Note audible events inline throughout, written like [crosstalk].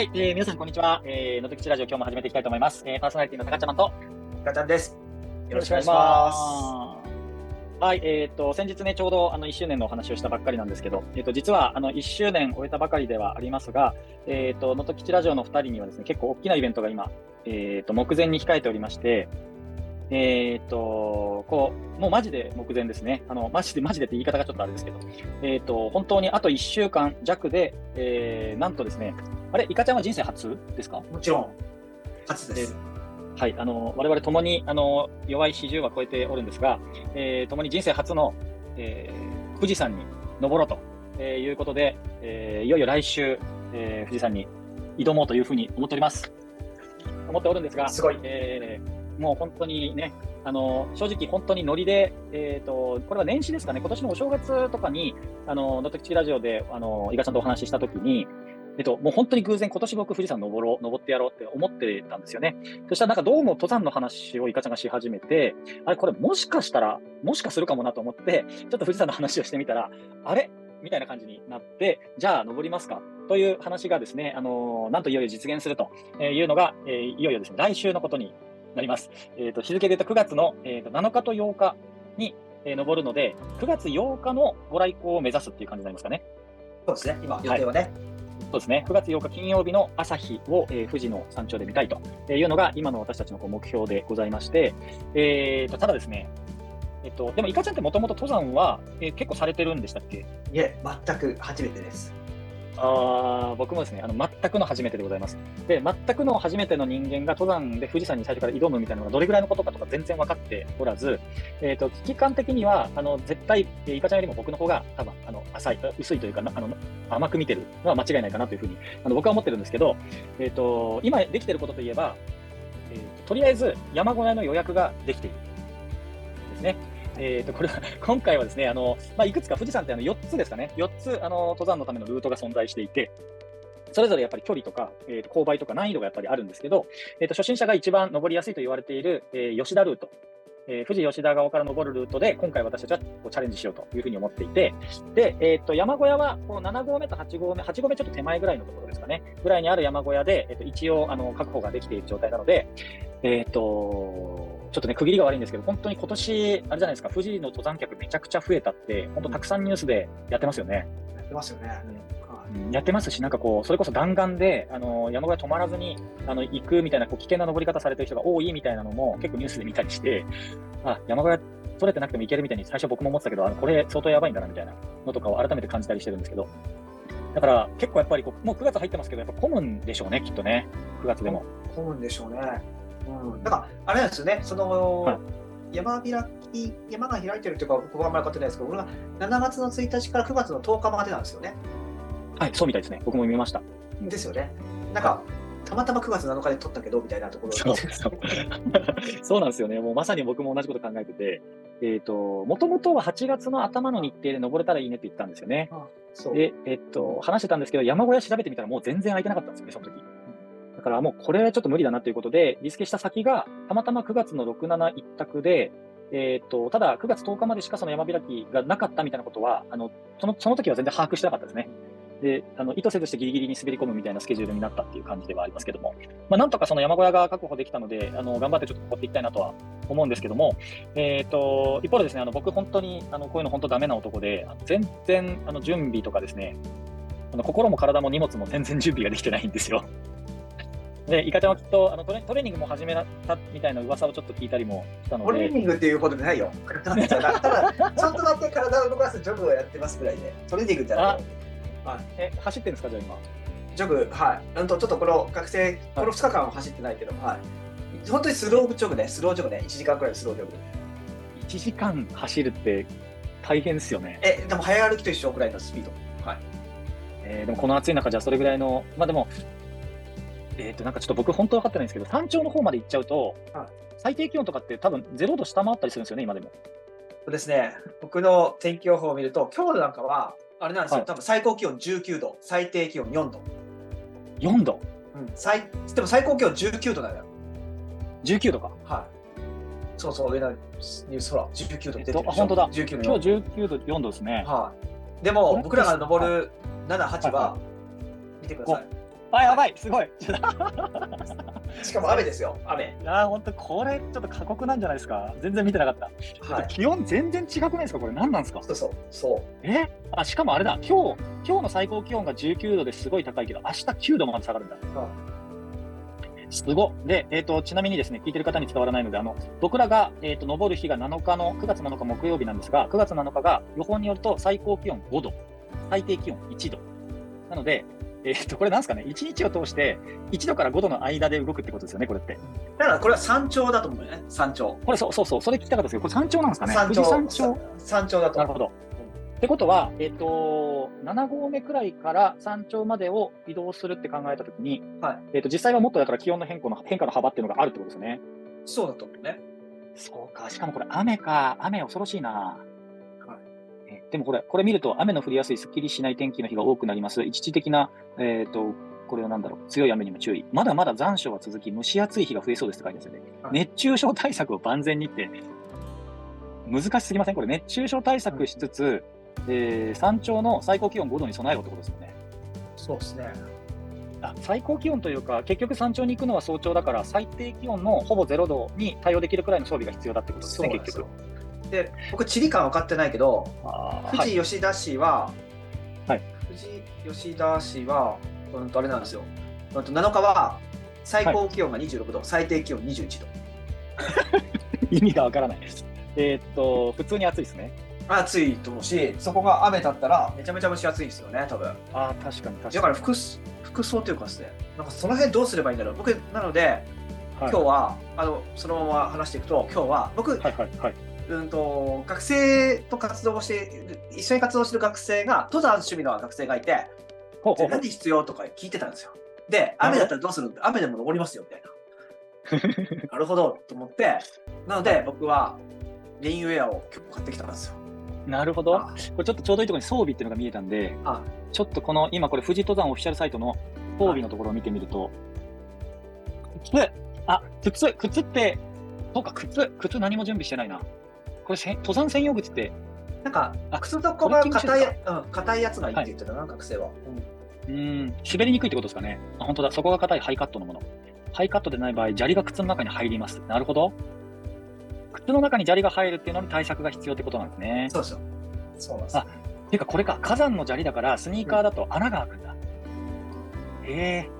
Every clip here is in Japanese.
はい、えー皆さんこんにちは。えー、のときちラジオ今日も始めていきたいと思います。えーパーソナリティの高ちゃまとガチャンです。よろしくお願いします。はい、えっ、と、先日ね、ちょうどあの1周年のお話をしたばっかりなんですけど、えっ、と、実はあの1周年終えたばかりではありますが、えっ、と、のときちラジオの2人にはですね、結構大きなイベントが今、えっ、と、目前に控えておりまして、えっ、と、こう、もうマジで目前ですね。あの、マジで、マジでって言い方がちょっとあれですけど、えっ、と、本当にあと1週間弱で、えー、なんとですね、あれ、イカちゃんは人生初ですか？す。もちろん、初です。はい、あの我々ともにあの弱い40は超えておるんですが、えー、共に人生初の、えー富士山に登ろうと、えーいうことで、えーいよいよ来週、えー富士山に挑もうというふうに思っております。思っておるんですが、すごい。えーもう本当にね、あの正直、本当にノリで、えーと、これは年始ですかね、今年のお正月とかに、あののときちラジオであの伊賀さんとお話ししたときに、えっと、もう本当に偶然、今年僕、富士山登ろう、登ってやろうって思ってたんですよね。そしたら、なんかどうも登山の話をイカちゃんがし始めて、あれ、これもしかしたら、もしかするかもなと思って、ちょっと富士山の話をしてみたら、あれ？みたいな感じになって、じゃあ登りますか？という話がですね、あのーなんといよいよ実現するというのが、えーいよいよですね、来週のことになります。えっ、と、日付で言うと9月の、えーと7日と8日に、えー登るので、9月8日のご来光を目指すっていう感じになりますかね。そうですね。今、予定はね。そうですね、9月8日金曜日の朝日を、えー富士の山頂で見たいというのが今の私たちのこう目標でございまして、えーとただですね、えっと、でもイカちゃんってもともと登山は、えー結構されてるんでしたっけ？いえ、全く初めてです。あー僕もですねあの、全くの初めてでございます。で、全くの初めての人間が登山で富士山に最初から挑むみたいなのがどれぐらいのことかとか全然分かっておらず、えー、と危機感的にはあの絶対、えーイカちゃんよりも僕の方が多分あの浅い、薄いというかあの甘く見てるのは間違いないかなというふうにあの僕は思ってるんですけど、えー、と今できてることといえば、えーと、とりあえず山小屋の予約ができているですね。えー、とこれは [laughs] 今回はですね、あのまあ、いくつか富士山ってあの4つですかね、4つあの登山のためのルートが存在していて、それぞれやっぱり距離とか、えーと勾配とか難易度がやっぱりあるんですけど、えー、と初心者が一番登りやすいと言われている、えー吉田ルート、えー富士吉田側から登るルートで、今回私たちはこうチャレンジしようというふうに思っていて、で、えー、と山小屋はこの7合目と8合目、8合目ちょっと手前ぐらいのところですかね、ぐらいにある山小屋で、えー、と一応あの確保ができている状態なので、えっ、と、ちょっとね、区切りが悪いんですけど、本当に今年、あれじゃないですか、富士の登山客めちゃくちゃ増えたって、本当たくさんニュースでやってますよね。やってますよね。やってますし、なんかこう、それこそ弾丸で、あの山小屋止まらずにあの行くみたいなこう危険な登り方されてる人が多いみたいなのも結構ニュースで見たりして、あ山小屋取れてなくても行けるみたいに最初僕も思ってたけど、あのこれ相当やばいんだなみたいなのとかを改めて感じたりしてるんですけど、だから結構やっぱりこう、もう9月入ってますけど、やっぱ混むんでしょうね、きっとね、9月でも。混むんでしょうね。うん。だから、あれなんですよね。その、はい山開き、山が開いてるっていうか、僕はあんまり分かってないですけど、俺は7月の1日から9月の10日までなんですよね。はい、そうみたいですね。僕も見ました。ですよね。なんか、たまたま9月7日で撮ったけど、みたいなところそう [laughs] そうなんですよね。もうまさに僕も同じこと考えてて、えっ、と、もともとは8月の頭の日程で登れたらいいねって言ったんですよね。あそう。で、えっ、と、話してたんですけど、山小屋調べてみたらもう全然空いてなかったんですよね、その時。だからもうこれはちょっと無理だなということで、リスケした先が、たまたま9月の6、7一択で、えっ、と、ただ9月10日までしかその山開きがなかったみたいなことは、あの、その、その時は全然把握してなかったですね。で、あの、意図せずしてギリギリに滑り込むみたいなスケジュールになったっていう感じではありますけども、まあ、なんとかその山小屋が確保できたので、あの、頑張ってちょっと登っていきたいなとは思うんですけども、えっ、と、一方でですね、あの、僕本当に、あの、こういうの本当ダメな男で、全然、あの、準備とかですね、あの心も体も荷物も全然準備ができてないんですよ。で、イカちゃんはきっとあのトレトレーニングも始めたみたいな噂をちょっと聞いたりもしたのトレーで、ニングっていうことでないよ。ただ、ちゃんとなって体を動かすジョグをやってますぐらいで、トレーニングじゃないよ。はい。え、走ってんですか、じゃあ今？ジョグ、はい。うんと、ちょっとこの学生、この2日間は走ってないけど、はい。本当にスロージョグね、スロージョグね、1時間くらいのスロージョグ。1時間走るって大変ですよね。え、でも早歩きと一緒くらいのスピード。はい。えーでもこの暑い中、じゃあそれぐらいの、まあでも、えっ、と、なんかちょっと僕本当分かってないんですけど、山頂の方まで行っちゃうと、はい最低気温とかって多分0度下回ったりするんですよね、今でも。そうですね、僕の天気予報を見ると、今日なんかは、あれなんですよ、はい多分最高気温19度、最低気温4度。4度、うん、最でも最高気温19度だよ。19度か。はい。そうそう、上のニュース、ほら、19度出てるえっとあ本当だ19度今日4 19度、4度ですね。はい。でも、僕らが登る7、8は、見てください。あ、やばい、すごい。[laughs] しかも雨ですよ、雨。いやー、本当これちょっと過酷なんじゃないですか。全然見てなかった。はい。気温全然違くないですか？これ何なんですか？そうそう、そう。え？あ、しかもあれだ、今日、今日の最高気温が19度ですごい高いけど、明日9度まで下がるんだ。すごっで、えっ、と、ちなみにですね、聞いてる方に伝わらないので、あの、僕らが、えっ、と、登る日が7日の、9月7日木曜日なんですが、9月7日が予報によると最高気温5度、最低気温1度。なので、えっ、と、これなんですかね、1日を通して1度から5度の間で動くってことですよね、これって。だからこれは山頂だと思うよね、山頂。これ、そうそうそう、それ聞きたかったですけど、これ山頂なんですかね？山頂。山頂？山頂だと。なるほど。ってことは、えっ、と、7合目くらいから山頂までを移動するって考えたときに、はいえっ、と、実際はもっとだから気温の変化の変化の幅っていうのがあるってことですよね。そうだと思うね。そうか、しかもこれ雨か、雨恐ろしいな。でもこれ、これ見ると雨の降りやすい、すっきりしない天気の日が多くなります。一時的な、えっ、と、これはなんだろう、強い雨にも注意。まだまだ残暑は続き、蒸し暑い日が増えそうですって書いてあるんですよね。はい熱中症対策を万全にって、難しすぎません？これ、熱中症対策しつつ、えー山頂の最高気温5度に備えろってことですよね。そうですね。あ最高気温というか、結局山頂に行くのは早朝だから、最低気温のほぼ0度に対応できるくらいの装備が必要だってことですね、結局。。よで、僕、地理感分かってないけど、富士吉田市は、はい富士吉田市は、うんとあれなんですよ。うんと7日は最高気温が26度、最低気温21度。[laughs] 意味がわからない。えーっと、普通に暑いですね。暑いと思うし、そこが雨だったらめちゃめちゃ蒸し暑いですよね、多分。ああ、確かに確かに。だから服す服装というかですね、なんかその辺どうすればいいんだろう。僕、なので、はい今日はあのそのまま話していくと、今日は僕、はいはいはい。うんと学生と活動をしている、一緒に活動している学生が、登山趣味の学生がいて、ほうほう何必要とか聞いてたんですよ。で、雨だったらどうする？雨でも登りますよみたいな。[laughs] なるほどと思って、なので僕はレインウェアを結構買ってきたんですよ。なるほど。あこれちょっとちょうどいいところに装備っていうのが見えたんで、あちょっとこの今これ富士登山オフィシャルサイトの装備のところを見てみると、靴あ、靴、靴って、そうか、靴、靴何も準備してないな。これ登山専用靴って、なんかあ靴底が硬いうん硬いやつがいいって言ってたな、学生は。うーん、滑りにくいってことですかね。あ、本当だ、そこが硬いハイカットのもの。ハイカットでない場合、砂利が靴の中に入ります。なるほど。靴の中に砂利が入るっていうのに対策が必要ってことなんですね。そうですよ。そうなんですあていうか、これか、火山の砂利だから、スニーカーだと穴が開くんだ。へえ。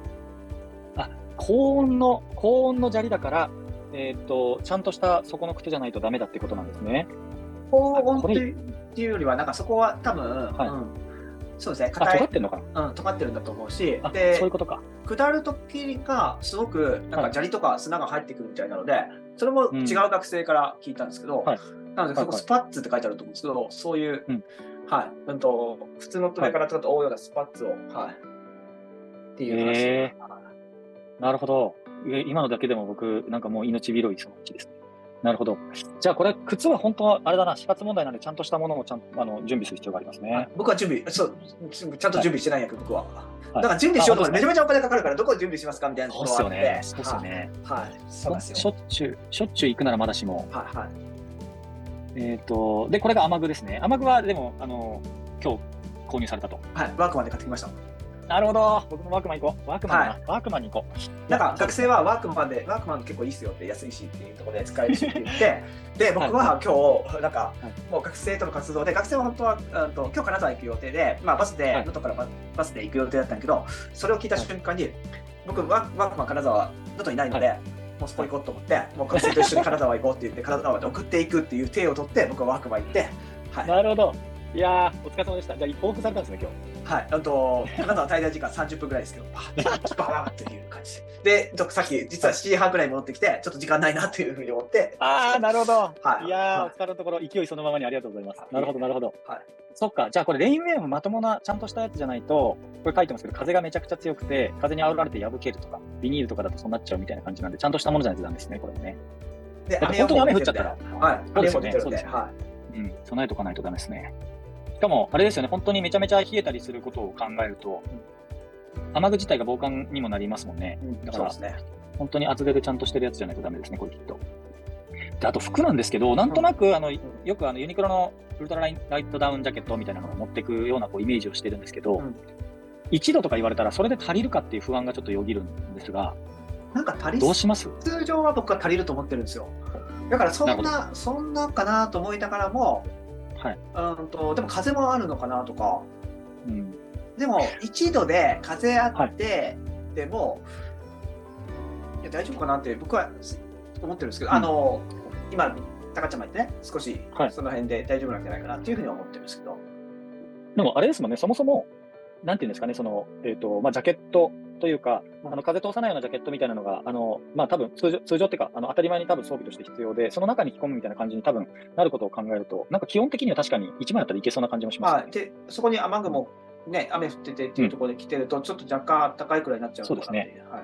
あ、高温の、高温の砂利だから、えーっと、ちゃんとした底の靴じゃないとダメだってことなんですね。高温っていうよりは、なんかそこは多分、はい。うん、そうですね、あ、硬い、尖ってんのかな？うん、尖ってるんだと思うし、あ、そうでいうことか。下るときがすごくなんはい。か砂利とか砂が入ってくるみたいなので、それも違う学生から聞いたんですけど、はい。なので、そこはい。はいスパッツって書いてあると思うんですけど、そういう、うん。はい、うんと、普通のトレからちょっと覆うようなスパッツを、はい、っていう話。へなるほど。え今のだけでも僕、なんかもう命拾いそのうちですね。なるほど。じゃあこれ、靴は本当はあれだな、死活問題なんで、ちゃんとしたものをちゃんとあの準備する必要がありますはいね。僕は準備そう、ちゃんと準備してないんやけど、僕は。はいだから準備しようと思ってあめちゃめちゃお金かかるから、どこで準備しますかみたいなころがあって。っすよね。そうっすよね。はい。はい。そうですしよ。ょっちゅう、しょっちゅう行くならまだしも。はいはい。えっ、と、で、これが雨具ですね。雨具はでも、あの、今日購入されたと。はい。ワークマンで買ってきました。なるほど。僕もワークマン行こう。ワークマン。はワークマンに行こう。なんか学生は。はワークマンで、ワークマン結構いいっすよって安いしっていうところで使えるしって言って、で、僕はは今日、なんかはいもう学生との活動で、学生は本当は、うんと今日金沢行く予定で、まあバスで、はい能登からババスで行く予定だったんだけど、それを聞いた瞬間に、僕ワーク、ワークマン金沢、能登いないので、もうそこ行こうと思って、もう学生と一緒に金沢行こうって言って、金沢まで送っていくっていう手を取って、僕はワークマン行って、はい。なるほど。いやー、お疲れ様でした。じゃあ、往復されたんですね、今日。はい、あと、金沢滞在時間30分ぐらいですけど、バーバーっていう感じで。で、さっき、実は7時半ぐらいに戻ってきて、ちょっと時間ないなっていうふうに思って、ああ、なるほど。はいいやー、はいお疲れのところ、勢いそのままにありがとうございますは。いなるほど、なるほど。はいそっか、じゃあこれ、レインウェアもまともな、ちゃんとしたやつじゃないと、これ書いてますけど、風がめちゃくちゃ強くて、風に煽られて破けるとか、ビニールとかだとそうなっちゃうみたいな感じなんで、ちゃんとしたものじゃないとダメですね、これね。で本当に雨降っちゃったら、はい、そうですよねそうですよねはうん、備えとかないとダメですね。しかも、あれですよね、本当にめちゃめちゃ冷えたりすることを考えると、雨具自体が防寒にもなりますもんね。い、だからそうですね。本当に厚手でちゃんとしてるやつじゃないとダメですね、これきっと。で、あと服なんですけど、なんとなく、あの、よくあのユニクロのウルトラライトダウンジャケットみたいなのを持っていくようなこうイメージをしてるんですけど、うん1度とか言われたら、それで足りるかっていう不安がちょっとよぎるんですが、なんか足りどうします？通常は僕は足りると思ってるんですよ。だからそんなるな、そんなかなと思いながらも、はい。うんとでも風もあるのかなとか、うん。でも1度で風あって、でも、いや大丈夫かなって僕は思ってるんですけど、うんあの、今、高ちゃんも言ってね、少しはいその辺で大丈夫なんじゃないかなっていうふうに思ってるんですけど、でもあれですもんね、そもそも、なんていうんですかね、その、えっ、と、まあ、ジャケットというか、あの、風通さないようなジャケットみたいなのが、あの、まあ、多分通常、通常っていうか、あの、当たり前に多分装備として必要で、その中に着込むみたいな感じに多分なることを考えると、なんか基本的には確かに1枚あったらいけそうな感じもします、まあ、でそこに雨雲、ね、雨降っててっていうところで来てると、ちょっと若干暖かいくらいになっちゃうのかなっていう。はい。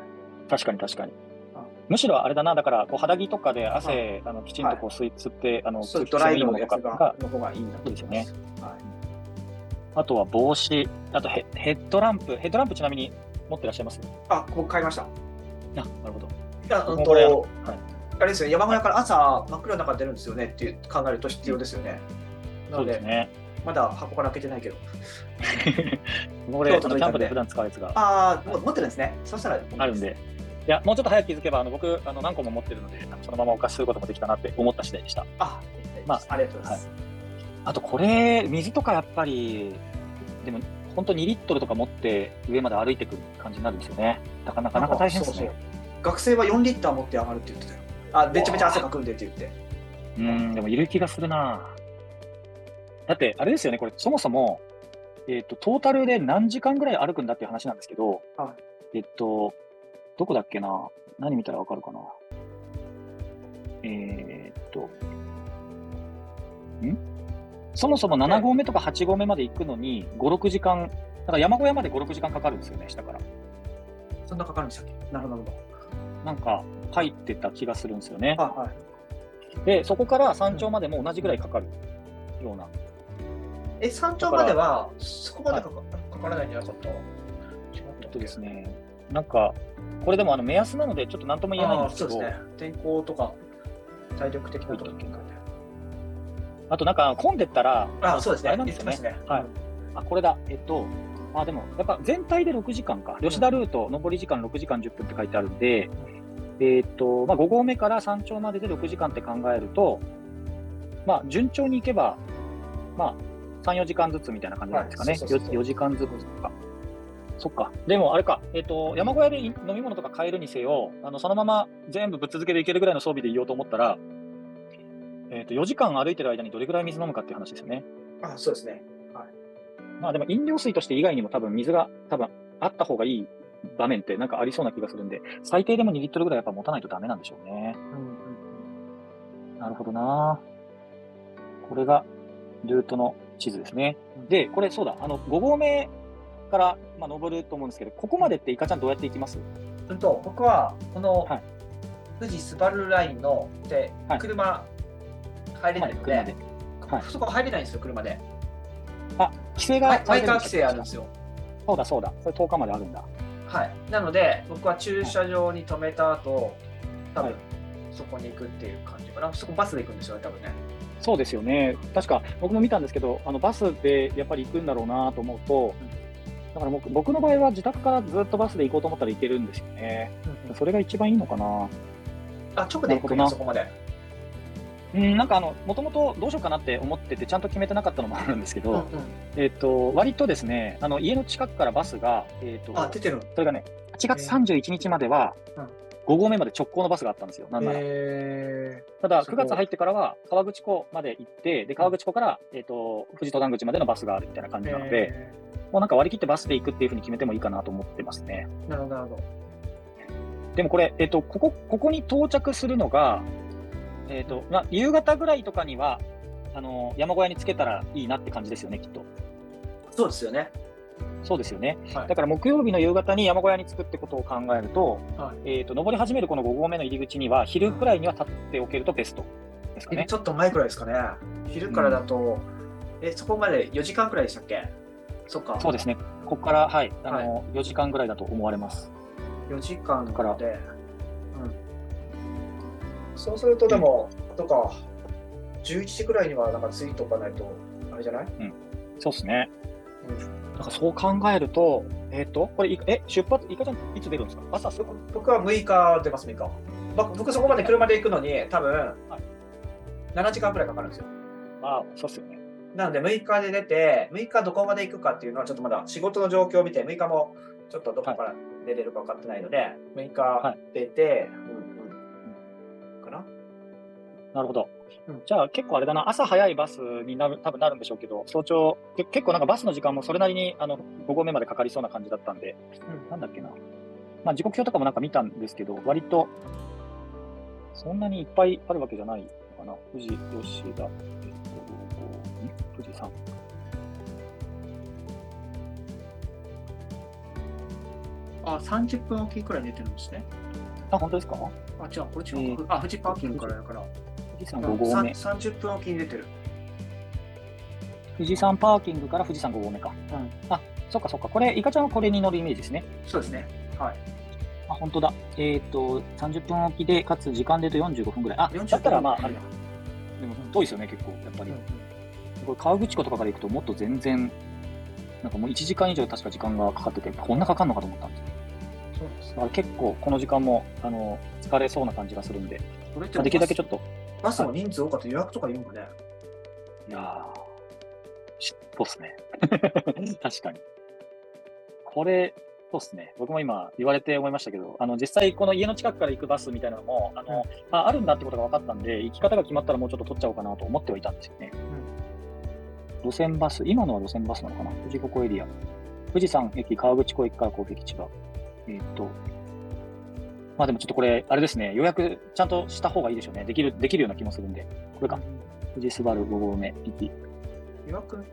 確かに確かに。あ。むしろあれだな、だから、こう肌着とかで汗、あのきちんとこう吸い吸って、あの、そういう通気性のいいもドライのとかがが、の方がいいんだと思います。はい。あとは帽子、あとヘヘッドランプ、ヘッドランプちなみに持ってらっしゃいます？あ、僕買いました。あ、なるほど。いや、うんもうこれと、はいあれですよ、山小屋から朝真っ暗な中出るんですよねっていう考えると必要ですよね。なので、ね。まだ箱から開けてないけど。[laughs] これ、キャンプで普段使うやつがああ、も持ってるんですね。そしたらあるんで。いや、もうちょっと早く気づけば、あの僕、あの何個も持ってるので、そのままお貸しすることもできたなって思った次第でした。あ、ままあ、ありがとうございます。あと、これ、水とかやっぱり、でも、本当2リットルとか持って上まで歩いてくる感じになるんですよね。なかなかなか大変ですね。学生は4リッター持って上がるって言ってたよ。あ、めちゃめちゃ汗かくんでって言って。うーん、でもいる気がするなだって、あれですよね、これ、そもそも、えっ、と、トータルで何時間ぐらい歩くんだっていう話なんですけど、はえっと、どこだっけな何見たらわかるかなえーっと、ん？そもそも7合目とか8合目まで行くのに、5、6時間、だから山小屋まで5、6時間かかるんですよね、下から。そんなかかるんでしたっけ？なるほど。なんか、入ってた気がするんですよねあ、。はい。で、そこから山頂までも同じぐらいかかるような。え、山頂まではそこまでかか,、かからないんじゃなかったえっとですね、なんか、これでもあの目安なので、ちょっと何とも言えないんですけど、そうですね。天候とか体力的なところあとなんか混んでったら、あ、そうですね。あれなんですよね。ね。はいあ、これだ。えっと、あ、でも、やっぱ全体で6時間か。吉田ルート、上り時間6時間10分って書いてあるんで、えっと、まあ、5合目から山頂までで6時間って考えると、まあ、順調に行けば、まあ、3、4時間ずつみたいな感じなんですかね。はいそうそうそう 4, 時間ずつか。そっか。でも、あれか、えっと、山小屋で飲み物とか買えるにせよ、あの、そのまま全部ぶっ続けで行けるぐらいの装備でいようと思ったら、えっと、4時間歩いてる間にどれぐらい水飲むかっていう話ですよね。あ、そうですね。まあでも飲料水として以外にも多分水が多分あった方がいい場面ってなんかありそうな気がするんで、最低でも2リットルぐらいやっぱ持たないとダメなんでしょうね。うんうんなるほどなこれがルートの地図ですね。で、これそうだ、あの5合目から、まあ、登ると思うんですけど、ここまでってイカちゃんどうやって行きます？うん。うんと、僕はこのはい富士スバルラインのではい車入れないので、車で。はいそこ入れないんですよ、車で。あ、規制がマイカー規制あるんですよ。そうだそうだ。それ10日まであるんだ。はい。なので、僕は駐車場に止めた後、多分はいそこに行くっていう感じかな。そこバスで行くんですよね、多分ね。そうですよね。確か僕も見たんですけど、あのバスでやっぱり行くんだろうなと思うと、だから僕僕の場合は自宅からずっとバスで行こうと思ったら行けるんですよね。それが一番いいのかな。あ、直で行くんなるほどなやそこまで。うん、なんかあの、もともとどうしようかなって思ってて、ちゃんと決めてなかったのもあるんですけど、うんうんえっ、と、割とですね、あの、家の近くからバスが、えっ、と、あ、出てるの？それがね、8月31日まではうん、5合目まで直行のバスがあったんですよ。なんなら。えただ、すごい9月入ってからは、川口湖まで行って、で、川口湖から、えっ、と、富士登山口までのバスがあるみたいな感じなので、えもうなんか割り切ってバスで行くっていうふうに決めてもいいかなと思ってますね。ーなるほど、なるほど。でもこれ、えっ、と、ここ、ここに到着するのが、えっ、と、まあ、夕方ぐらいとかには、あの、山小屋につけたらいいなって感じですよね、きっと。そうですよね。そうですよね。はいだから木曜日の夕方に山小屋に着くってことを考えると、はいえっ、と、登り始めるこの5合目の入り口には、昼くらいには立っておけるとベストですかね。ちょっと前くらいですかね。昼からだと、え、そこまで4時間くらいでしたっけ？そっか。そうですね。ここから、はい、あの、4時間ぐらいだと思われます。4時間だからで、うん。そうするとでも、とか、11時くらいにはなんか着いとかないと、あれじゃない？そうですね。うんなんかそう考えると、えっ、と、これい、え、出発、いかちゃん、いつ出るんですか？朝っすか？僕僕は6日出ます、6日。僕僕そこまで車で行くのに、多分、7時間くらいかかるんですよ。ああ、そうっすよね。なので6日で出て、6日どこまで行くかっていうのはちょっとまだ仕事の状況を見て、6日もちょっとどこから出れるか分かってないので、6日出て、うんうん。かななるほどうん。じゃあ結構あれだな、朝早いバスになる、多分なるんでしょうけど、早朝、け結構なんかバスの時間もそれなりにあの5合目までかかりそうな感じだったんで、うんなんだっけな。まあ時刻表とかもなんか見たんですけど、割と、そんなにいっぱいあるわけじゃないのかな。富士、吉田、えっと、ん富士山。あ、30分おきくらい出てるんですね。あ、本当ですか？あ、違う、これ違うか。あ、富士パーキングからだから。富士山5合目。30分おきに出てる。富士山パーキングから富士山5合目か。うんあ、そっかそっか。これ、イカちゃんはこれに乗るイメージですね。そうですね。はい。あ、本当だ。えっ、と、30分おきで、かつ時間でと45分ぐらい。あ、45だったらまあ、あれだ。でも遠いですよね、結構、やっぱり。これ、河口湖とかから行くと、もっと全然、なんかもう1時間以上確か時間がかかってて、こんなかかんのかと思ったんですよ。そうですだから結構、この時間も、あの、疲れそうな感じがするんで、できるだけちょっと、バスも人数多かったら予約とか言うんかね。いやー、しそうっすね。[laughs] 確かに。これ、そうっすね。僕も今言われて思いましたけど、あの、実際この家の近くから行くバスみたいなのも、あの、ああるんだってことが分かったんで、行き方が決まったらもうちょっと取っちゃおうかなと思ってはいたんですよね。路線バス、今のは路線バスなのかな？富士五湖エリア。富士山駅、河口湖駅から神戸駅地が。えーっと、まあでもちょっとこれ、あれですね、予約ちゃんとした方がいいでしょうね。できる、できるような気もするんで。これか。富士スバル5合目、駅、予約。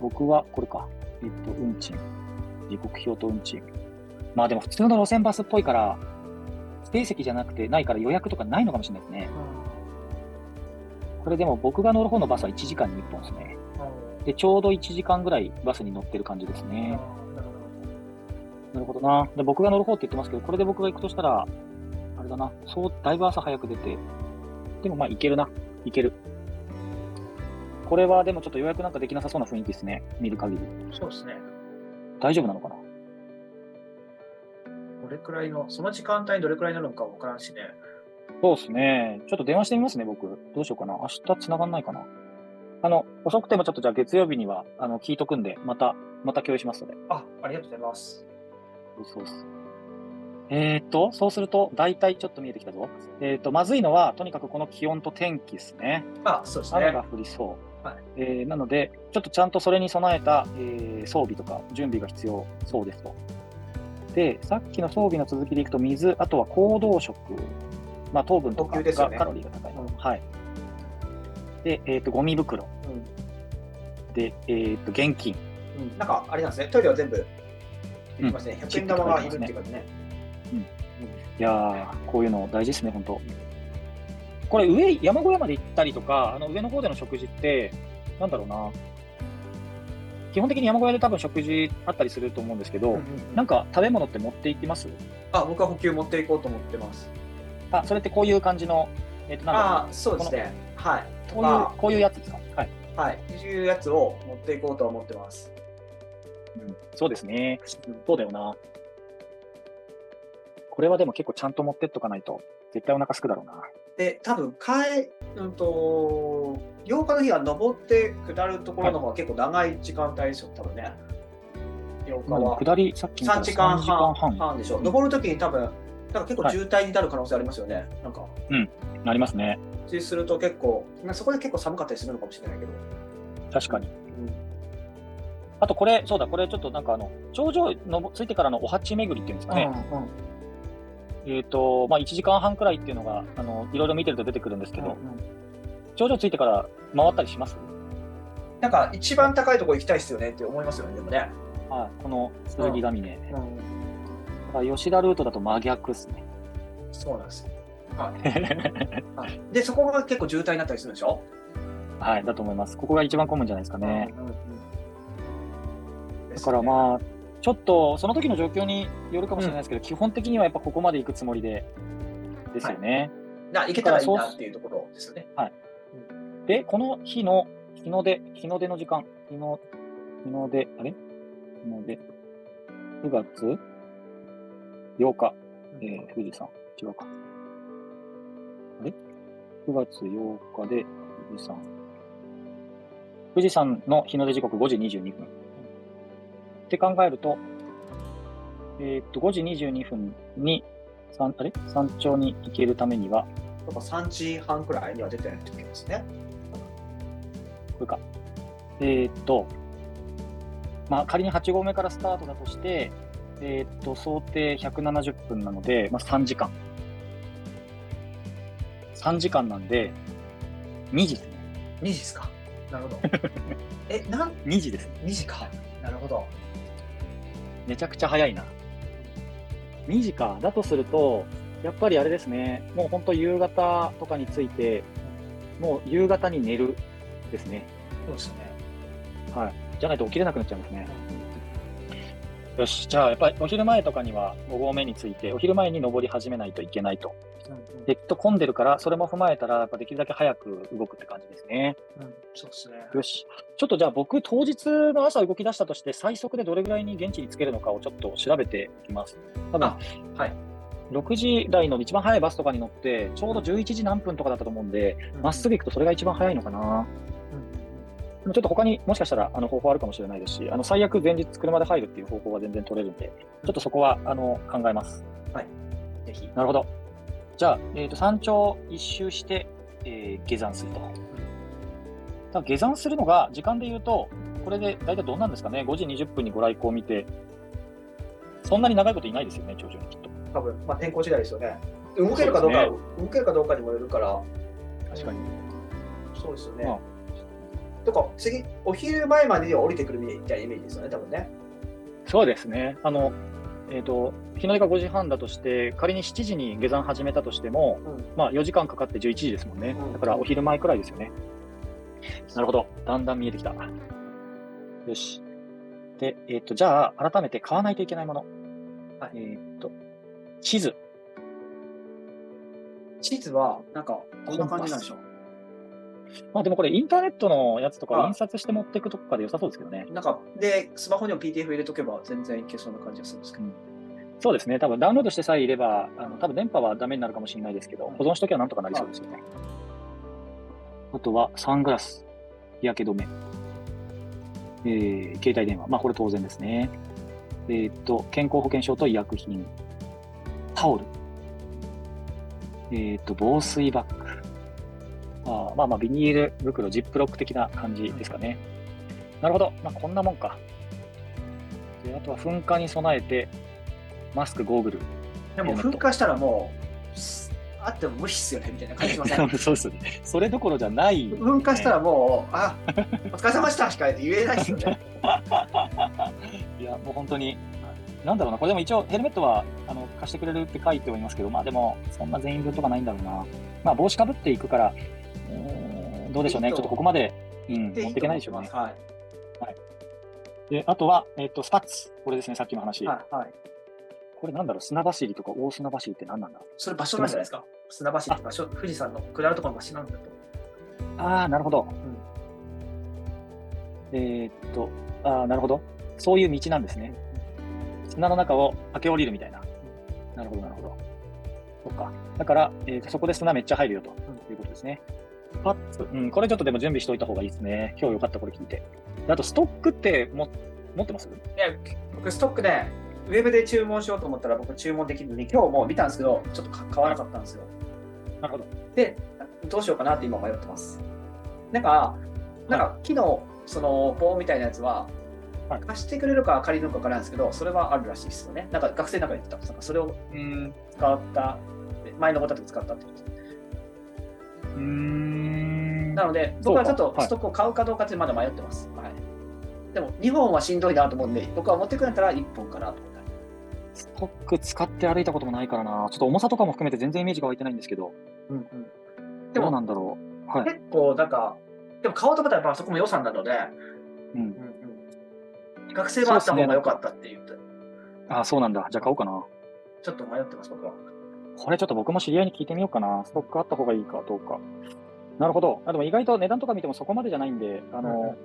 僕はこれか。えっと、運賃。時刻表と運賃。まあでも普通の路線バスっぽいから、指定席じゃなくてないから予約とかないのかもしれないですね。これでも僕が乗る方のバスは1時間に1本ですね。で、ちょうど1時間ぐらいバスに乗ってる感じですね。なるほどな。で、僕が乗る方って言ってますけど、これで僕が行くとしたら、あれだな。そう、だいぶ朝早く出て、でもまあ行けるな。行ける。これはでもちょっと予約なんかできなさそうな雰囲気ですね。見る限り。そうですね。大丈夫なのかな？どれくらいの、その時間帯にどれくらいになるのかわからんしね。そうですね。ちょっと電話してみますね、僕。どうしようかな。明日繋がんないかな。あの、遅くてもちょっとじゃあ月曜日には、あの、聞いとくんで、また、また共有しますので。あ、ありがとうございます。そうそう。えーっと、そうすると、大体ちょっと見えてきたぞ。えーっと、まずいのは、とにかくこの気温と天気ですね。あ、そうですね雨が。降りそう。はいえーなので、ちょっとちゃんとそれに備えた、えー装備とか準備が必要そうですと。で、さっきの装備の続きでいくと、水、あとは行動食、まあ、糖分とかねがカロリーが高いの。うんはい。で、えーっと、ゴミ袋。うんで、えーっと、現金。うん、なんか、あれなんですね。トイレは全部、できますね。100円玉がいるっていうかね。いやー、こういうの大事ですね、本当。これ、上、山小屋まで行ったりとか、あの上の方での食事って、なんだろうな。基本的に山小屋で多分食事あったりすると思うんですけど、うんうんなんか食べ物って持っていきます？あ、僕は補給持っていこうと思ってます。あ、それってこういう感じの、えっ、と、なんだろうあ、そうですね。はい。こういう、こういうやつですか？はい。はい。いうやつを持っていこうと思ってます。うん、そうですね。そうだよな。これはでも結構ちゃんと持ってっとかないと、絶対お腹すくだろうな。で、多分帰、うんと、8日の日は登って下るところの方が結構長い時間帯ですよ、多分ね。8日は。下り、さっき見た3ら時間3時間半半でしょ。うん登るときに多分、なんか結構渋滞になる可能性ありますよね。なんか、なりますね。そうすると結構、まあそこで結構寒かったりするのかもしれないけど。確かに。うんあとこれ、そうだ、これちょっとなんかあの、頂上のついてからのお鉢巡りっていうんですかね。えっ、と、まあ1時間半くらいっていうのが、あの、いろいろ見てると出てくるんですけど、うんうん頂上ついてから回ったりします？なんか一番高いところ行きたいですよねって思いますよね、でもね。はい、この剣ヶ峰。うん、だから吉田ルートだと真逆ですね。そうなんですよ。はいで、そこが結構渋滞になったりするんでしょ？はい、だと思います。ここが一番混むんじゃないですかね。うんうんうんだからまあ、ちょっとその時の状況によるかもしれないですけど、基本的にはやっぱここまで行くつもりで、ですよね。な行けたらいいなっていうところですよね。で、この日の日の出、日の出の時間、日の日の出、あれ？日の出、9月？8日、えー、富士山、違うか。あれ ?9 月8日で富士山。富士山の日の出時刻5時22分。って考えると、えーっと、5時22分に、山あれ？山頂に行けるためには、とか3時半くらいには出てないといけないですね。これか。えーっと、まあ、仮に8合目からスタートだとして、えーっと、想定170分なので、まあ、3時間。3時間なんで、2時ですね。2時ですか？なるほど。[laughs] え、なん？2時ですね。2時か。なるほど。めちゃくちゃ早いな。2時か。だとすると、やっぱりあれですね、もう本当夕方とかについて、もう夕方に寝るですね。そうですね。はい。じゃないと起きれなくなっちゃいますね。よし、じゃあやっぱりお昼前とかには5合目について、お昼前に登り始めないといけないと。で、きっと混んでるから、それも踏まえたら、やっぱできるだけ早く動くって感じですね。うん、そうですね。よし。ちょっとじゃあ僕、当日の朝動き出したとして、最速でどれぐらいに現地に着けるのかをちょっと調べていきます。多分あはい。6時台の一番早いバスとかに乗って、ちょうど11時何分とかだったと思うんで、まっすぐ行くとそれが一番早いのかな。でもちょっと他にもしかしたらあの方法あるかもしれないですし、あの最悪前日車で入るっていう方法は全然取れるんで、ちょっとそこはあの考えます。ぜひ。なるほど。じゃあ、えー、と山頂一周して、えー下山すると。ただ下山するのが、時間で言うと、これで大体どうなんですかね、5時20分にご来光を見て、そんなに長いこといないですよね、頂上にきっと。多分、まあ、天候次第ですよね。動けるかどうか、そう動けるかどうかにもよるから。確かに。そうですよね。まあとか、次、お昼前までには降りてくるみたいなイメージですよね、多分ね。そうですね。あの、えっ、と、日の出が5時半だとして、仮に7時に下山始めたとしても、うんまあ4時間かかって11時ですもんねうん。だからお昼前くらいですよね。なるほど。だんだん見えてきた。よし。で、えっ、と、じゃあ、改めて買わないといけないもの。はいえっ、と、地図。地図は、なんか、どんな感じなんでしょう。まあでもこれインターネットのやつとかあ印刷して持っていくとかで良さそうですけどね。なんか、で、スマホにも PDF 入れとけば全然いけそうな感じがするんですけど。そうですね。多分ダウンロードしてさえいれば、あの多分電波はダメになるかもしれないですけど、保存しときゃなんとかなりそうですよね。あとは、サングラス、日焼け止め、えー携帯電話。まあ、これ当然ですね。えーっと、健康保険証と医薬品、タオル、えーっと、防水バッグ、あーまあまあ、ビニール袋、ジップロック的な感じですかね。なるほど。まあ、こんなもんか。であとは噴火に備えて、マスク、ゴーグル。でも、噴火したらもう、すあっても無視っすよね、みたいな感じしません？[laughs] そうですね。それどころじゃない。噴火したらもう、あ、お疲れ様でしたしか言えないですよね。[laughs] いや、もう本当に、なんだろうな、これでも一応ヘルメットはあの貸してくれるって書いておりますけど、まあでも、そんな全員分とかないんだろうな。まあ帽子かぶっていくから、うーんどうでしょうね、ちょっとここまで、うん、で持っていけないでしょうね。はい。で、あとは、えっ、と、スパッツ。これですね、さっきの話。はい。はい。これなんだろう、砂走りとか大砂走りって何なんだ？それ場所なんじゃないですか？砂橋って場所、富士山の下るところの場所なんだと。ああ、なるほど。えーっと、ああ、なるほど。そういう道なんですね。砂の中を駆け下りるみたいな。なるほど、なるほど。そっか。だから、えーとそこで砂めっちゃ入るよということですね。パッツ、うん、これちょっとでも準備しておいた方がいいですね。今日よかった、これ聞いて。であと、ストックっても持ってます？いや、僕、ストックで、ウェブで注文しようと思ったら、僕、注文できるのに、今日もう見たんですけど、ちょっとか買わなかったんですよ。なるほど。で、どうしようかなって今迷ってます。なんか、なんか、木の、その、棒みたいなやつははい、貸してくれるか借りるのかわからないんですけど、それはあるらしいですよね。なんか、学生なんか言ってたんですそれをうん。使った、前の方と使ったってことです。なので、僕はちょっとはいストックを買うかどうかってまだ迷ってます。はい。でも、2本はしんどいなと思うんで、僕は持ってくれたら1本かなと思った。ストック使って歩いたこともないからな。ちょっと重さとかも含めて全然イメージが湧いてないんですけど、うんうん。でもどうな、んだろう。はい。結構、なんか、でも買おうと思ったら、やっぱそこも予算なので、うん。うんうん学生はあった方が良かったって言って、ああ、そうなんだ。じゃあ買おうかな。ちょっと迷ってます、僕は。これちょっと僕も知り合いに聞いてみようかな。ストックあった方がいいかどうか。なるほど。あでも意外と値段とか見てもそこまでじゃないんで、あの、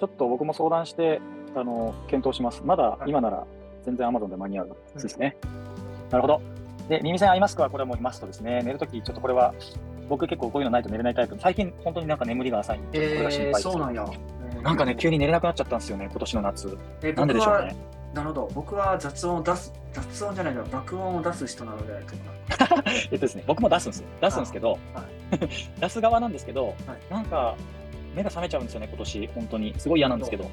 ちょっと僕も相談して、あの、検討します。まだ今なら全然 Amazon で間に合うですね。なるほど。で、耳栓アイマスクはこれもマストですね。寝るとき、ちょっとこれは、僕結構こういうのないと寝れないタイプ。最近、本当になんか眠りが浅いんで、これが心配です。そうなんや。なんかね、急に寝れなくなっちゃったんですよね、今年の夏。えなんででしょうね。なるほど。僕は雑音を出す、雑音じゃないの、爆音を出す人なので、[laughs] えっとですね、僕も出すんですよ。出すんですけど、[laughs] 出す側なんですけど、なんか、目が覚めちゃうんですよね、今年、本当に。すごい嫌なんですけど。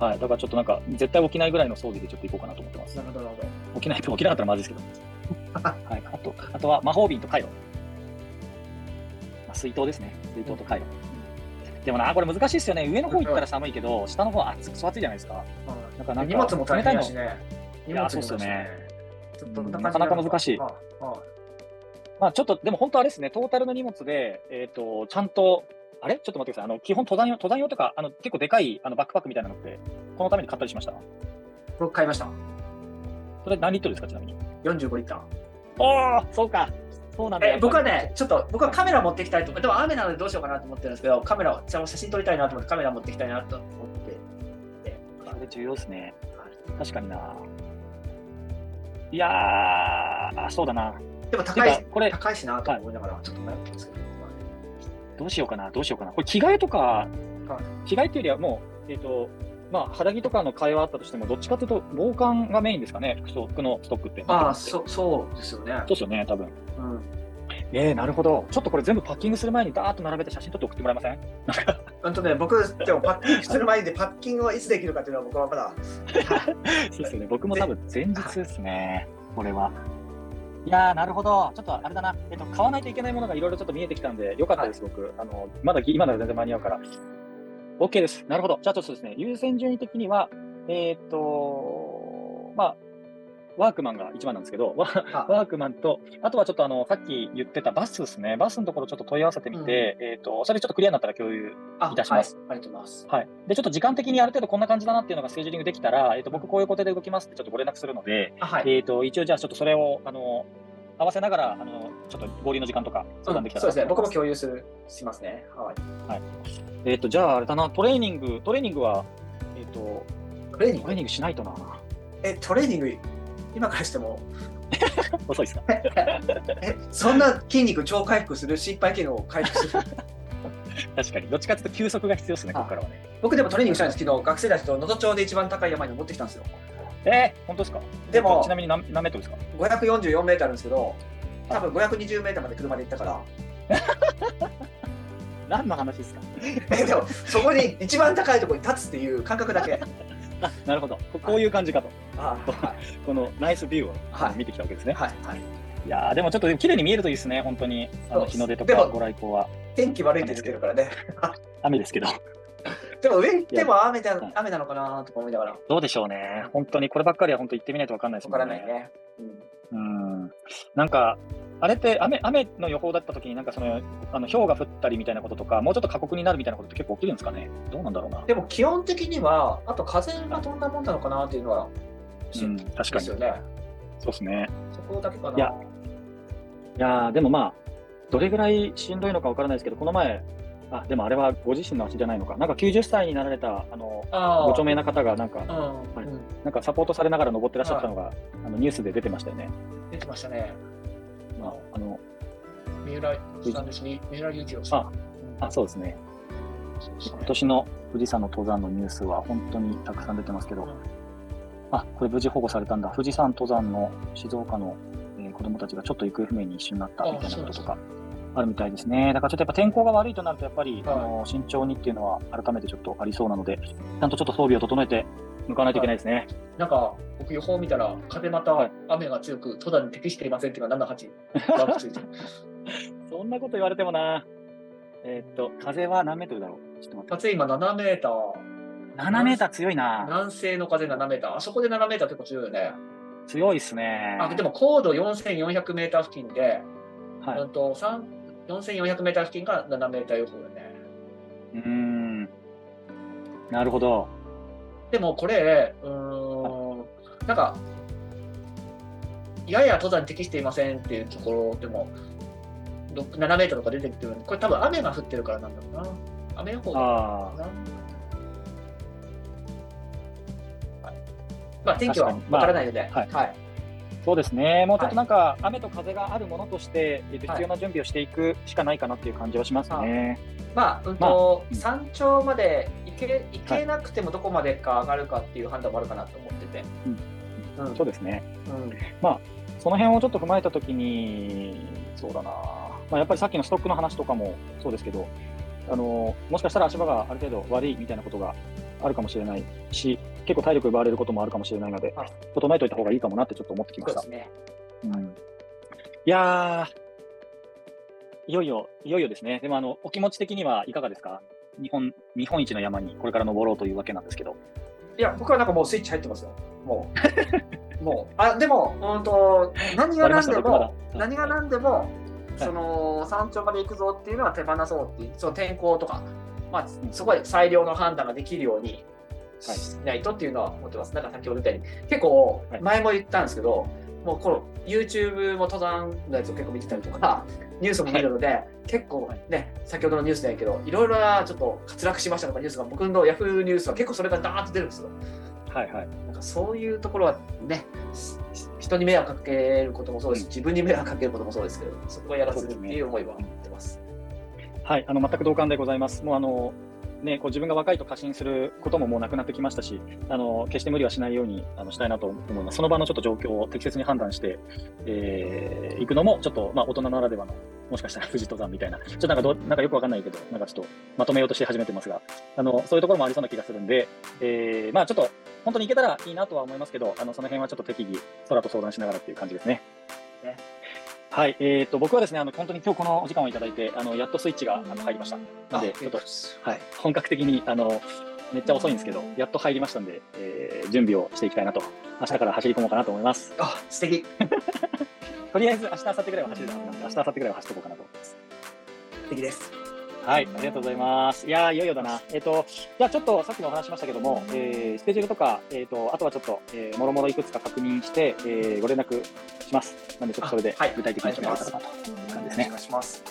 はい、だからちょっとなんか、絶対起きないぐらいの装備でちょっと行こうかなと思ってますな。るほど、なるほど。起きないと起きなかったらまずいですけど。[laughs] はい、あと、あとは魔法瓶とカイロ。まあ、水筒ですね。水筒とカイロ。でもな、これ難しいですよね。上の方行ったら寒いけど、下の方は暑く、暑いじゃないですか。なんかなんか荷物も大変だしね。荷いや物そうっすよね。ちょっとななかなか難しいまあちょっと、でも本当あれですね、トータルの荷物で、えっ、と、ちゃんと、あれ？ちょっと待ってください。あの、基本登山用、登山用とか、あの、結構でかいあのバックパックみたいなのって、このために買ったりしました？僕買いました。それ何リットルですか、ちなみに？45リッター。おー、そうか。そうなんだえ僕はね、ちょっと僕はカメラ持ってきたいと思って、でも雨なのでどうしようかなと思ってるんですけど、カメラ写真撮りたいなと思ってカメラ持ってきたいなと思って。でそれ重要ですね。確かにな。いやー、そうだな。でも高いこれ、高いしなと思いながらちょっと迷ってますけど。どうしようかな、どうしようかな。これ、着替えとか、着替えっていうよりはもう、えっ、と、まあ、肌着とかの替えはあったとしても、どっちかというと、防寒がメインですかね、服装、服のストックって。ああ、そそそうですよね。うですよね、多分。うん。えー、なるほど。ちょっとこれ全部パッキングする前にダーッと並べて写真撮って送ってもらえません？本当ね、僕、でもパッキングする前でパッキングはいつできるかっていうのは僕はまだ。[laughs] そうですよね。僕も多分前日ですね、これは。いやー、なるほど。ちょっとあれだな。えっと、買わないといけないものがいろいろちょっと見えてきたんで、よかったです、僕。あの、まだぎ、今なら全然間に合うから。OK です。なるほど。じゃあちょっとですね、優先順位的には、えーっと、まあ、ワークマンが一番なんですけど、[laughs] ワークマンと、あとはちょっとあの、さっき言ってたバスですね。バスのところちょっと問い合わせてみて、えーっと、それちょっとクリアになったら共有あいたしますはいありがとうございます。はい。で、ちょっと時間的にある程度こんな感じだなっていうのがスケジューリングできたら、えっ、と、僕こういうことで動きますってちょっとご連絡するので、あはい。えっ、と、一応じゃあちょっとそれを、あの、合わせながら、あの、ちょっと合流の時間とか相談できたらそうですね、僕も日。共有するしますね。はい。えっ、と、じゃああれだな、トレーニング、トレーニングは、えっ、と、トレーニング？トレーニングしないとな。え、トレーニング、今からしても、[laughs] 遅いですか？[laughs] え、そんな筋肉超回復する心肺機能を回復する？[laughs] 確かに。どっちかっていうと休息が必要ですね、あここからはね。僕でもトレーニングしたんですけど、学生たちと能登町で一番高い山に登ってきたんですよ。えー、本当ですか？でもえっとちなみに何何メートルですか？544メートルあるんですけど、多分520メートルまで車で行ったから、[laughs] 何の話ですか？えでもそこに一番高いところに立つっていう感覚だけ。[laughs] あ、なるほど。ここういう感じかと。あはいこのナイスビューを、はい見てきたわけですね。はいはい。いやーでもちょっと綺麗に見えるといいですね、本当に。あの日の出とかご来光は。天気悪いって言ってるからね。雨ですけど。でも上行っても雨だはい雨なのかなとか思いながら、どうでしょうね。本当にこればっかりは本当行ってみないと分かんないですわもんからないね。うんうん。なんか、あれって雨雨の予報だった時になんかその、あの氷が降ったりみたいなこととか、もうちょっと過酷になるみたいなことって結構起きるんですかね。どうなんだろうな。でも基本的には、あと風がどんなもんなのかなっていうのは、うん、確かに。ですよね。そうですね。そこだけかな。いやいやーでもまあ、どれぐらいしんどいのか分からないですけど、この前、あ、でもあれはご自身の足じゃないのか。なんか90歳になられた、あの、ご著名な方がなんか、うん、はいうんなんかサポートされながら登ってらっしゃったのが、あのニュースで出てましたよね。出てましたね。まあ、あの、三浦さんですね。三浦雄一郎さん。ああ、そうですね。今年の富士山の登山のニュースは本当にたくさん出てますけど、うんあ、これ無事保護されたんだ。富士山登山の静岡の、えー子供たちがちょっと行方不明に一瞬なったみたいなこととかあるみたいですね。だからちょっとやっぱ天候が悪いとなるとやっぱり、はいあの慎重にっていうのは改めてちょっとありそうなので、ちゃんとちょっと装備を整えて向かわないといけないですね。なんか、僕予報見たら、風またはい雨が強く、登山に適していませんっていうのが7、8、マークついてる。そんなこと言われてもな。えーっと、風は何メートルだろう？ちょっと待って。風今7メーター、7メーター強いな。南西の風7メーター、あそこで7メーター結構強いよね。強いっすね。あでも高度4400メーター付近で、はい。うんと3 4400メーター付近が7メーター予報だね。うん。なるほど。でもこれ、うん、なんか、やや登山に適していませんっていうところでも、7メートルとか出てきてるこれ多分雨が降ってるからなんだろうな。雨予報だな。まあ、天気はわからないので、はい、はいそうですね、もうちょっとなんか、雨と風があるものとして、えっと必要な準備をしていくしかないかなっていう感じはしますね。まあ、うんまあと、うん山頂まで行け行けなくてもどこまでか上がるかっていう判断もあるかなと思ってて。うん。うんそうですね。うんその辺をちょっと踏まえたときに、そうだな、まあ、やっぱりさっきのストックの話とかもそうですけど、あのもしかしたら足場がある程度悪いみたいなことがあるかもしれないし、結構体力奪われることもあるかもしれないのではい、整えておいた方がいいかもなってちょっと思ってきましたそうです。ね。うんいやー、いよいよ、いよいよですね。でも、あの、お気持ち的にはいかがですか？日本、日本一の山にこれから登ろうというわけなんですけど。いや、僕はなんかもうスイッチ入ってますよ。もう。[laughs] もう。あ、でも、うんと、何が何でも、何が何でも、いその山頂まで行くぞっていうのは手放そうっていう、その天候とか、まあ、すごい最良の判断ができるようにはいしないとっていうのは思ってます。なんか先ほど言ったように、結構はい、前も言ったんですけど、もうこの YouTube も登山のやつを結構見てたりとか、ニュースも見るので、結構ね、先ほどのニュースじゃないけど、いろいろなちょっと滑落しましたとかニュースが、僕の Yahoo ニュースは結構それがダーッと出るんですよ。はいはい。なんかそういうところはね、し人に迷惑かけることもそうですし、自分に迷惑かけることもそうですけど、そこはやらせるっていう思いは持ってます。はい、あの、全く同感でございます。もうあの、ね、こう自分が若いと過信することももうなくなってきましたし、あの決して無理はしないようにあのしたいなと思います。その場のちょっと状況を適切に判断して、えー、行くのも、ちょっと、まあ、大人ならではの、もしかしたら富士登山みたいな、ちょっとなんかどなんかよくわかんないけど、なんかちょっとまとめようとして始めてますが、あのそういうところもありそうな気がするんで、えー、まあちょっと本当に行けたらいいなとは思いますけど、あのその辺はちょっと適宜、空と相談しながらっていう感じですね。ねはい、えー、と僕はですね、あの本当に今日このお時間をいただいて、あのやっとスイッチがあの入りました。なので、ちょっと、はい、本格的にあのめっちゃ遅いんですけど、やっと入りましたんで、えー準備をしていきたいなと、明日から走り込もうかなと思います。あ、素敵。[laughs] とりあえず、明日、明後日ぐらいは走るなんで、明日、明後日ぐらいは走っていこうかなと思います。素敵です。はい、ありがとうございます。いやー、いよいよだな。えっ、と、じゃあちょっとさっきもお話ししましたけども、えースケジュールとか、えっ、と、あとはちょっと、えーもろもろいくつか確認して、えーご連絡します。なんで、ちょっとそれで具体的に決められたらなという感じですねお。願いします。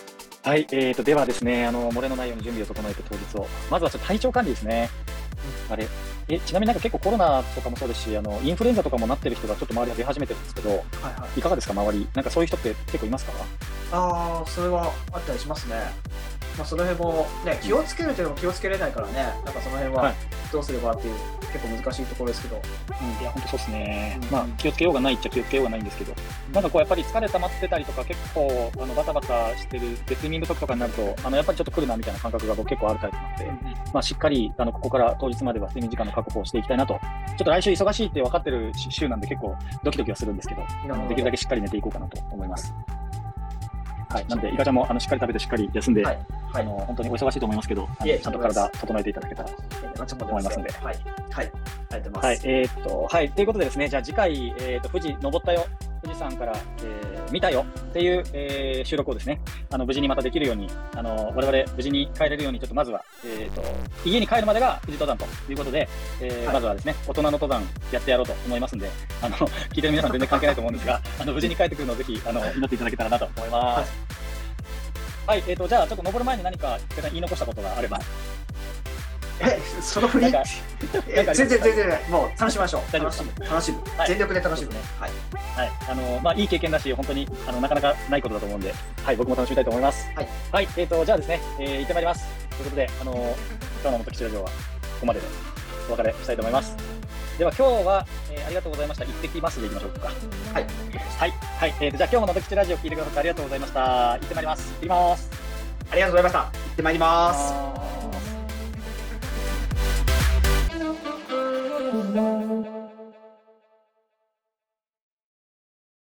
はい、えーと、ではですね、あの、漏れのないように準備を整えて当日を。まずはちょっと体調管理ですね。あれ、え、ちなみになんか結構コロナとかもそうですし、あの、インフルエンザとかもなってる人がちょっと周りが出始めてるんですけど、はいはい。いかがですか、周り？なんかそういう人って結構いますか？ああ、それはあったりしますね。まあ、その辺も、ね、気をつけるというのも気をつけれないからね、なんかその辺ははい。どうすればっていう、結構難しいところですけど、うん、いや、本当そうですね。うん。まあ、気をつけようがないっちゃ気をつけようがないんですけど、なん。かこう、やっぱり疲れ溜まってたりとか、結構、あの、バタバタしてる、で、睡眠不足とかになると、あの、やっぱりちょっと来るなみたいな感覚が僕結構あるタイプなんで、まあ、しっかり、あの、ここから当日までは睡眠時間の確保をしていきたいなと。ちょっと来週忙しいって分かってる週なんで結構ドキドキはするんですけど、できるだけしっかり寝ていこうかなと思います。はい。なんで、イカちゃんもあのしっかり食べてしっかり休んで、はいはいあの、本当にお忙しいと思いますけど、ちゃんと体整えていただけたら。思いますんではい。はい。ありがとうございます。はい。えーっと、はい。ということでですね、じゃあ次回、えーっと、富士登ったよ、富士山から、えー見たよっていう、えー収録をですね、あの、無事にまたできるように、あの、我々無事に帰れるように、ちょっとまずは、えーっと、家に帰るまでが富士登山ということで、えーはい。まずはですね、大人の登山やってやろうと思いますんで、あの、聞いてる皆さん全然関係ないと思うんですが、[laughs] あの、無事に帰ってくるのをぜひ、あの、祈っていただけたらなと思います。はい、えーっと、じゃあ、ちょっと登る前に何か言い残したことがあれば、え、その振り？え全然全然もう楽しみましょう。楽しむ。楽しむはい。全力で楽しむそうです。はい。はい、あのまあ、いい経験だし、本当にあのなかなかないことだと思うんで、はい、僕も楽しみたいと思います。はい、はい、えっ、と、じゃあですね、えー行ってまいります。ということで、あの今日の元吉ラジオはここまででお別れしたいと思います。では、今日は、えーありがとうございました。行ってきますでいきましょうか。はい。はい、はい、えーと、じゃあ今日も元吉ラジオ聞いてくださってありがとうございました。行ってまいります。行ってきます。ありがとうございました。行ってまいります。Thank you.